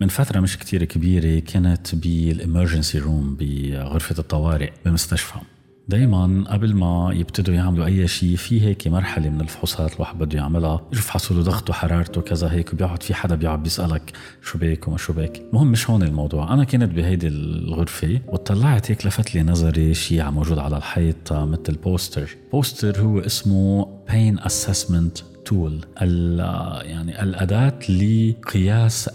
من فترة مش كتير كبيرة كنت بال emergency room بغرفة الطوارئ بالمستشفى دايما قبل ما يبتدوا يعملوا أي شيء في هيك مرحلة من الفحوصات الواحد بده يعملها. يفحصوا له ضغطه حرارته كذا هيك وبيقعد في حدا بيقعد بيسألك شو بيك وما شو بيك. المهم مش هون الموضوع. أنا كنت بهيدي الغرفة وطلعت هيك لفت لي نظري شيء موجود على الحيط مثل poster poster هو اسمه pain assessment تول يعني الأداة لقياس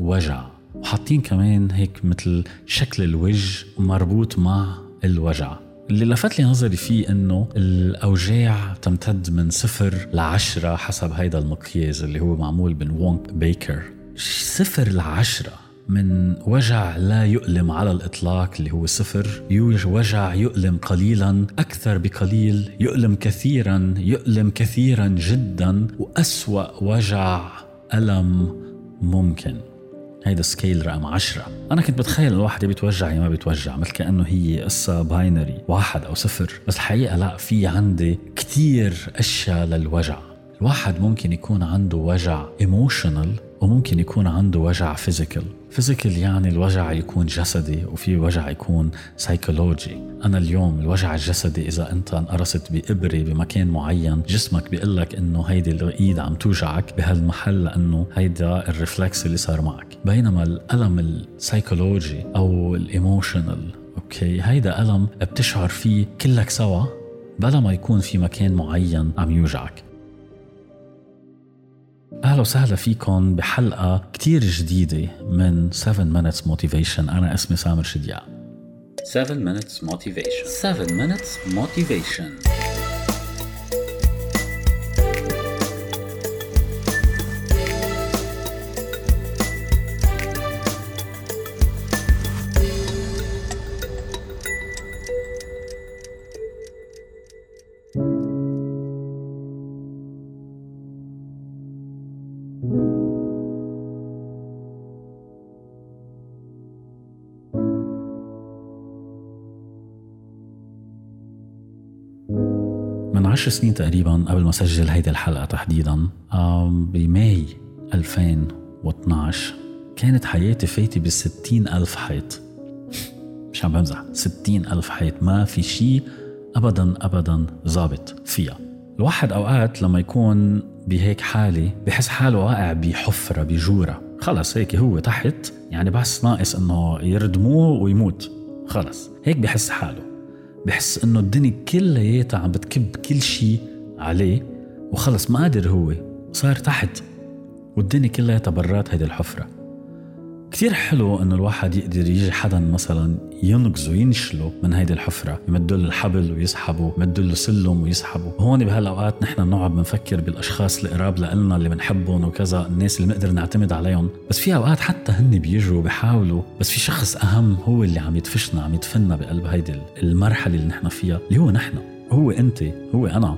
الوجع وحاطين كمان هيك مثل شكل الوجه مربوط مع الوجع. اللي لفت لي نظري فيه إنه الأوجاع تمتد من صفر لعشرة حسب هيدا المقياس اللي هو معمول من وونك بيكر. صفر لعشرة من وجع لا يؤلم على الإطلاق اللي هو صفر. وجع يؤلم قليلا أكثر بقليل يؤلم كثيرا يؤلم كثيرا جدا. وأسوأ وجع ألم ممكن. هيدا scale رقم عشرة. أنا كنت بتخيل الواحد بيتوجع يا ما بيتوجع مثل كأنه هي قصة binary واحد أو صفر. بس الحقيقة لا في عندي كتير أشياء للوجع. الواحد ممكن يكون عنده وجع emotional وممكن يكون عنده وجع physical physical يعني الوجع يكون جسدي وفي وجع يكون سايكولوجي أنا اليوم الوجع الجسدي إذا أنت انقرصت بإبرة بمكان معين جسمك بيقول لك إنه هيدي الإيد عم توجعك بهالمحل لأنه هيدا ال reflex اللي صار معك. بينما الألم السايكولوجي أو ال emotional أوكي هيدا ألم بتشعر فيه كلك سوا بلا ما يكون في مكان معين عم يوجعك. أهلا وسهلا فيكم بحلقه كتير جديده من 7 minutes motivation أنا اسمي سامر شديا 7 minutes motivation 7 minutes motivation عشر سنين تقريبا قبل ما سجل هيدي الحلقة تحديدا بماي 2012 كانت حياتي فايتة بستين ألف حيط. مش عم بمزح ستين ألف حيط. ما في شيء أبدا أبدا ظابط فيها. الواحد أوقات لما يكون بهيك حالة بحس حاله واقع بحفرة بجورة. خلص هيك هو تحت يعني بس ناقص إنه يردموه ويموت. خلص هيك بحس حاله. بحس إنه الدنيا كلياتها عم بتكب كل شيء عليه وخلص ما قادر هو صار تحت والدنيا كلياتها برات هيدي الحفرة. كتير حلو إنه الواحد يقدر يجي حدا مثلا ينقذه ينشله من هيدي الحفرة يمد له الحبل ويسحبه يمد له سلم ويسحبه. هون بهالأوقات نحن بنقعد بنفكر بالأشخاص القراب لنا اللي بنحبهم وكذا الناس اللي بنقدر نعتمد عليهم. بس في أوقات حتى هن بيجوا بحاولوا بس في شخص أهم هو اللي عم يدفشنا عم يدفننا بقلب هيدي المرحلة اللي نحن فيها اللي هو نحن. هو أنت هو أنا.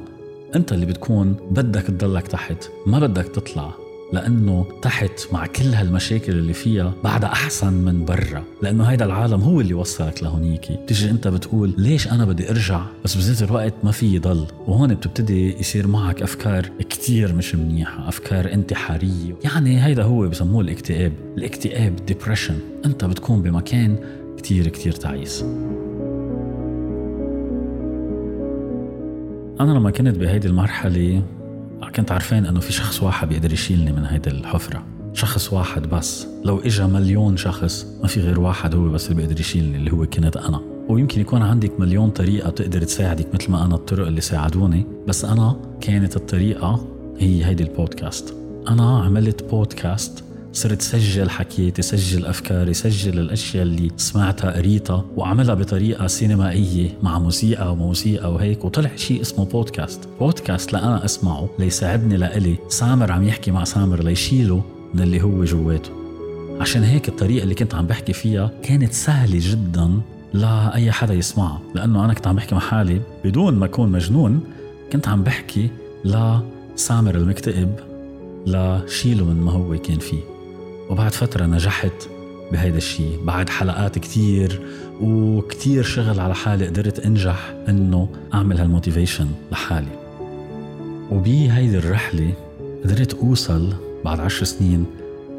أنت اللي بتكون بدك تضلك تحت ما بدك تطلع. لأنه تحت مع كل هالمشاكل اللي فيها بعدها أحسن من برا. لأنه هيدا العالم هو اللي وصلك لهونيك. بتيجي أنت بتقول ليش أنا بدي أرجع؟ بس بذات الوقت ما في ضل وهون بتبتدي يصير معك أفكار كتير مش منيحة أفكار انتحارية. يعني هيدا هو بسموه الاكتئاب. الاكتئاب ديبريشن أنت بتكون بمكان كتير كتير تعيس. أنا لما كنت بهيدي المرحلة كنت عارفين انه في شخص واحد بيقدر يشيلني من هيدي الحفرة. شخص واحد بس. لو اجى مليون شخص ما في غير واحد هو بس اللي بيقدر يشيلني اللي هو كنت أنا. ويمكن يكون عندك مليون طريقة تقدر تساعدك مثل ما أنا الطرق اللي ساعدوني بس أنا كانت الطريقة هي هيدي البودكاست. أنا عملت بودكاست صرت سجل حكيتي سجل أفكاري سجل الأشياء اللي سمعتها قريتها وعملها بطريقة سينمائية مع موسيقى وموسيقى وهيك. وطلع شيء اسمه بودكاست. بودكاست لأنا أسمعه ليساعدني لإلي. سامر عم يحكي مع سامر ليشيله من اللي هو جواته. عشان هيك الطريقة اللي كنت عم بحكي فيها كانت سهلة جدا لأي حدا يسمعها. لأنه أنا كنت عم بحكي مع حالي بدون ما أكون مجنون كنت عم بحكي لسامر المكتئب لشيله من ما هو كان فيه. وبعد فترة نجحت بهيدا الشيء بعد حلقات كتير وكتير شغل على حالي قدرت أنجح إنه أعمل هالموتيفيشن لحالي. وبهيدي الرحلة قدرت أوصل بعد عشر سنين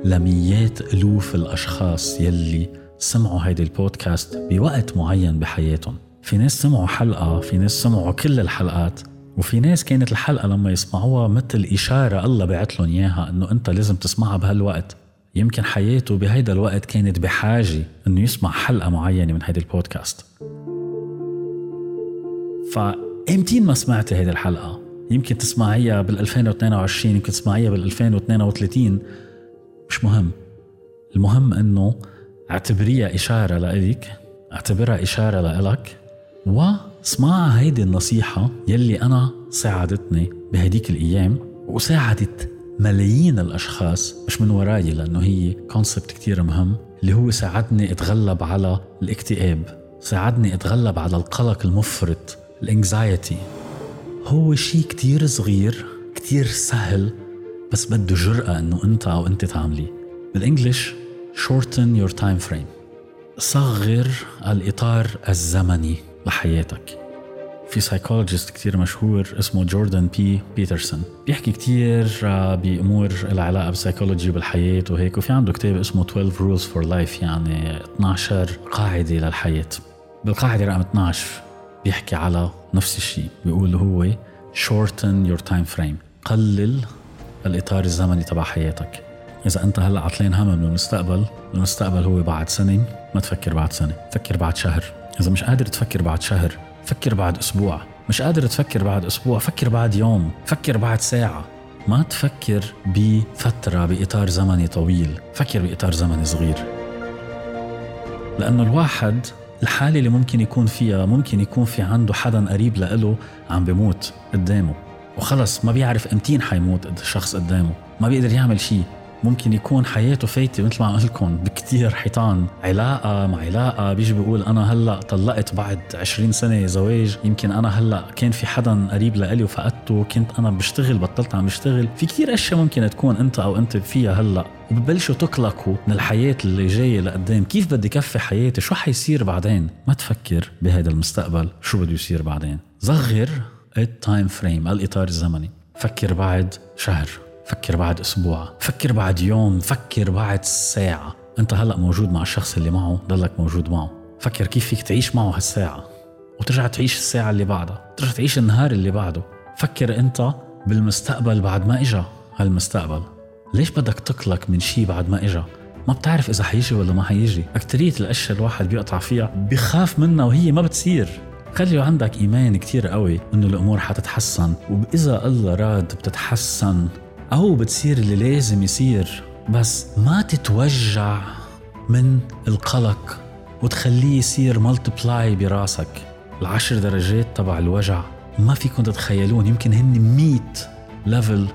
لميات ألوف الأشخاص يلي سمعوا هيدي البودكاست بوقت معين بحياتهم. في ناس سمعوا حلقة في ناس سمعوا كل الحلقات وفي ناس كانت الحلقة لما يسمعوها مثل إشارة الله بعت لهم إياها إنه أنت لازم تسمعها بهالوقت. يمكن حياته بهيدا الوقت كانت بحاجة إنه يسمع حلقة معينة من هيدي البودكاست. فإمتين ما سمعتي هيدي الحلقة؟ يمكن تسمعيها بال 2022 يمكن تسمعيها بال 2032 مش مهم. المهم إنه اعتبريها إشارة لإلك اعتبرها إشارة لإلك واسمع هيدي النصيحة يلي أنا ساعدتني بهديك الأيام وساعدت ملايين الأشخاص مش من وراي لأنه هي concept كتير مهم اللي هو ساعدني أتغلب على الاكتئاب ساعدني أتغلب على القلق المفرط ال anxiety هو شيء كتير صغير كتير سهل بس بده جرأة إنه أنت أو أنت تعمليه بال English shorten your time frame. صغر الإطار الزمني لحياتك. في psychologist كتير مشهور اسمه جوردن بي بيترسون بيحكي كتير بأمور العلاقة بالسايكولوجي وبالحياة وهيك وفي عنده كتاب اسمه 12 rules for life يعني 12 قاعدة للحياة. بالقاعدة رقم 12 بيحكي على نفس الشيء بيقول هو shorten your time frame قلل الإطار الزمني تبع حياتك. إذا أنت هلأ عطلان هم من المستقبل المستقبل هو بعد سنة ما تفكر بعد سنة فكر بعد شهر. إذا مش قادر تفكر بعد شهر فكر بعد أسبوع. مش قادر تفكر بعد أسبوع فكر بعد يوم فكر بعد ساعة. ما تفكر بفترة بإطار زمني طويل. فكر بإطار زمني صغير. لأنه الواحد الحالة اللي ممكن يكون فيها ممكن يكون في عنده حدا قريب لإله عم بموت قدامه. وخلص ما بيعرف امتين حيموت الشخص قدامه. ما بيقدر يعمل شيء ممكن يكون حياته فايتة مثل ما قلت لكم بكتير حيطان. علاقة مع علاقة بيجي بيقول أنا هلأ طلقت بعد 20 سنة زواج. يمكن أنا هلأ كان في حدا قريب لإلي وفقدته كنت أنا بشتغل بطلت عم بشتغل. في كتير أشياء ممكن تكون أنت أو أنت فيها هلأ وببلشوا تقلقوا من الحياة اللي جاية لقدام. كيف بدي كفي حياتي؟ شو حيصير بعدين؟ ما تفكر بهذا المستقبل. شو بده يصير بعدين؟ صغر ال time frame الإطار الزمني. فكر بعد شهر. فكر بعد أسبوع فكر بعد يوم فكر بعد ساعة. أنت هلأ موجود مع الشخص اللي معه ضلك موجود معه. فكر كيف فيك تعيش معه هالساعة. وترجع تعيش الساعة اللي بعدها. ترجع تعيش النهار اللي بعده. فكر أنت بالمستقبل بعد ما إجا هالمستقبل. ليش بدك تقلق من شيء بعد ما إجا؟ ما بتعرف إذا حيجي ولا ما حيجي. أكترية الأشياء الواحد بيقطع فيها بخاف منها وهي ما بتصير. خلي عندك إيمان كتير قوي إنه الأمور حتتحسن. واذا الله راد بتتحسن أو بتصير اللي لازم يصير بس ما تتوجع من القلق وتخليه يصير ملتبلاي براسك. العشر درجات تبع الوجع ما فيكم تتخيلون يمكن هن 100 ليفل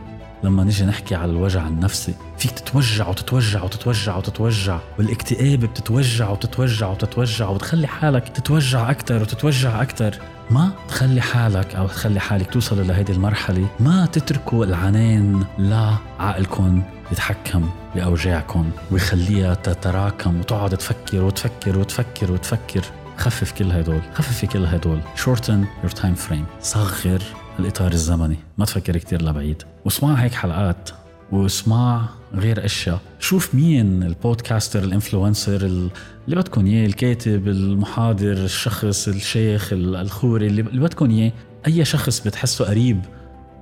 لما نجي نحكي على الوجع النفسي فيك تتوجع وتتوجع وتتوجع وتتوجع والاكتئاب بتتوجع وتتوجع وتتوجع وتخلي حالك تتوجع أكثر وتتوجع أكثر ما تخلي حالك أو تخلي حالك توصلوا لهيدي المرحلة ما تتركوا العنان لعقلكم يتحكم بأوجاعكم ويخليها تتراكم وتقعد تفكر وتفكر وتفكر وتفكر. خفف كل هدول خفف كل هدول. Shorten your time frame. صغر الإطار الزمني. ما تفكر كتير لبعيد. واسمع هيك حلقات واسمع غير أشياء. شوف مين البودكاستر الإنفلونسر اللي بدكم إياه الكاتب المحاضر الشخص الشيخ الخوري اللي بدكم إياه. أي شخص بتحسه قريب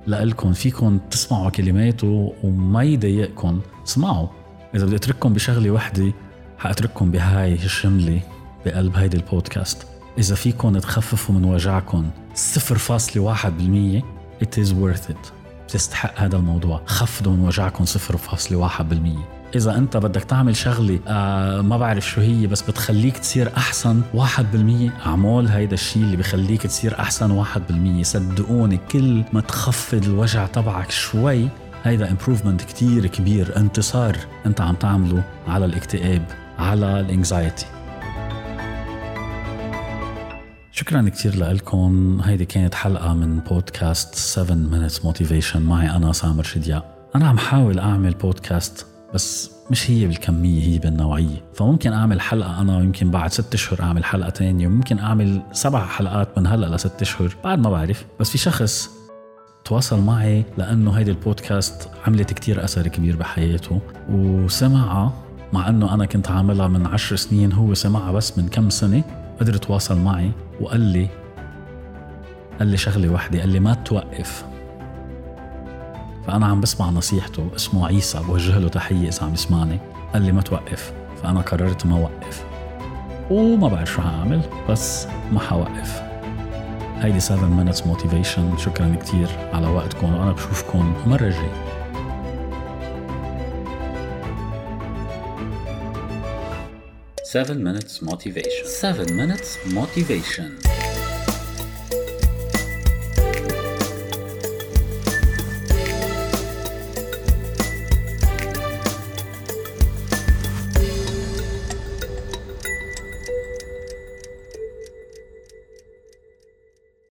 لإلكم فيكم تسمعوا كلماته وما يضايقكم اسمعوا. إذا بدي اترككم بشغلة وحدة حاترككم بهاي الشملة بقلب هيدي البودكاست. إذا فيكم تخففوا من وجعكم 0.1% it is worth it. بتستحق هذا الموضوع. خفضوا من وجعكم 0.1% إذا أنت بدك تعمل شغلة آه ما بعرف شو هي بس بتخليك تصير أحسن 1% أعمل هيدا الشيء اللي بخليك تصير أحسن 1% صدقوني كل ما تخفض الوجع تبعك شوي هيدا improvement كتير كبير. انتصار أنت عم تعمله على الاكتئاب على ال anxiety شكرا كثير لكم هيدي كانت حلقة من بودكاست 7 minutes motivation معي أنا سامر شدياء أنا عم حاول أعمل بودكاست بس مش هي بالكمية هي بالنوعية. فممكن أعمل حلقة أنا ويمكن بعد ست أشهر أعمل حلقة تانية وممكن أعمل سبع حلقات من هلأ لست أشهر بعد ما بعرف. بس في شخص تواصل معي لأنه هيدي البودكاست عملت كتير أثر كبير بحياته وسمعها مع أنه أنا كنت عاملها من عشر سنين هو سمعها بس من كم سنة. قدر يتواصل معي وقال لي قال لي شغلة وحدة قال لي ما توقف. فأنا عم بسمع نصيحته اسمه عيسى بوجه له تحية إذا عم يسمعني. قال لي ما توقف. فأنا قررت ما أوقف. وما بعرف شو هعمل بس ما حوقف هيدي 7 minutes motivation. شكرا كتير على وقتكم وأنا بشوفكم مرة الجاية 7 minutes motivation. 7 minutes motivation.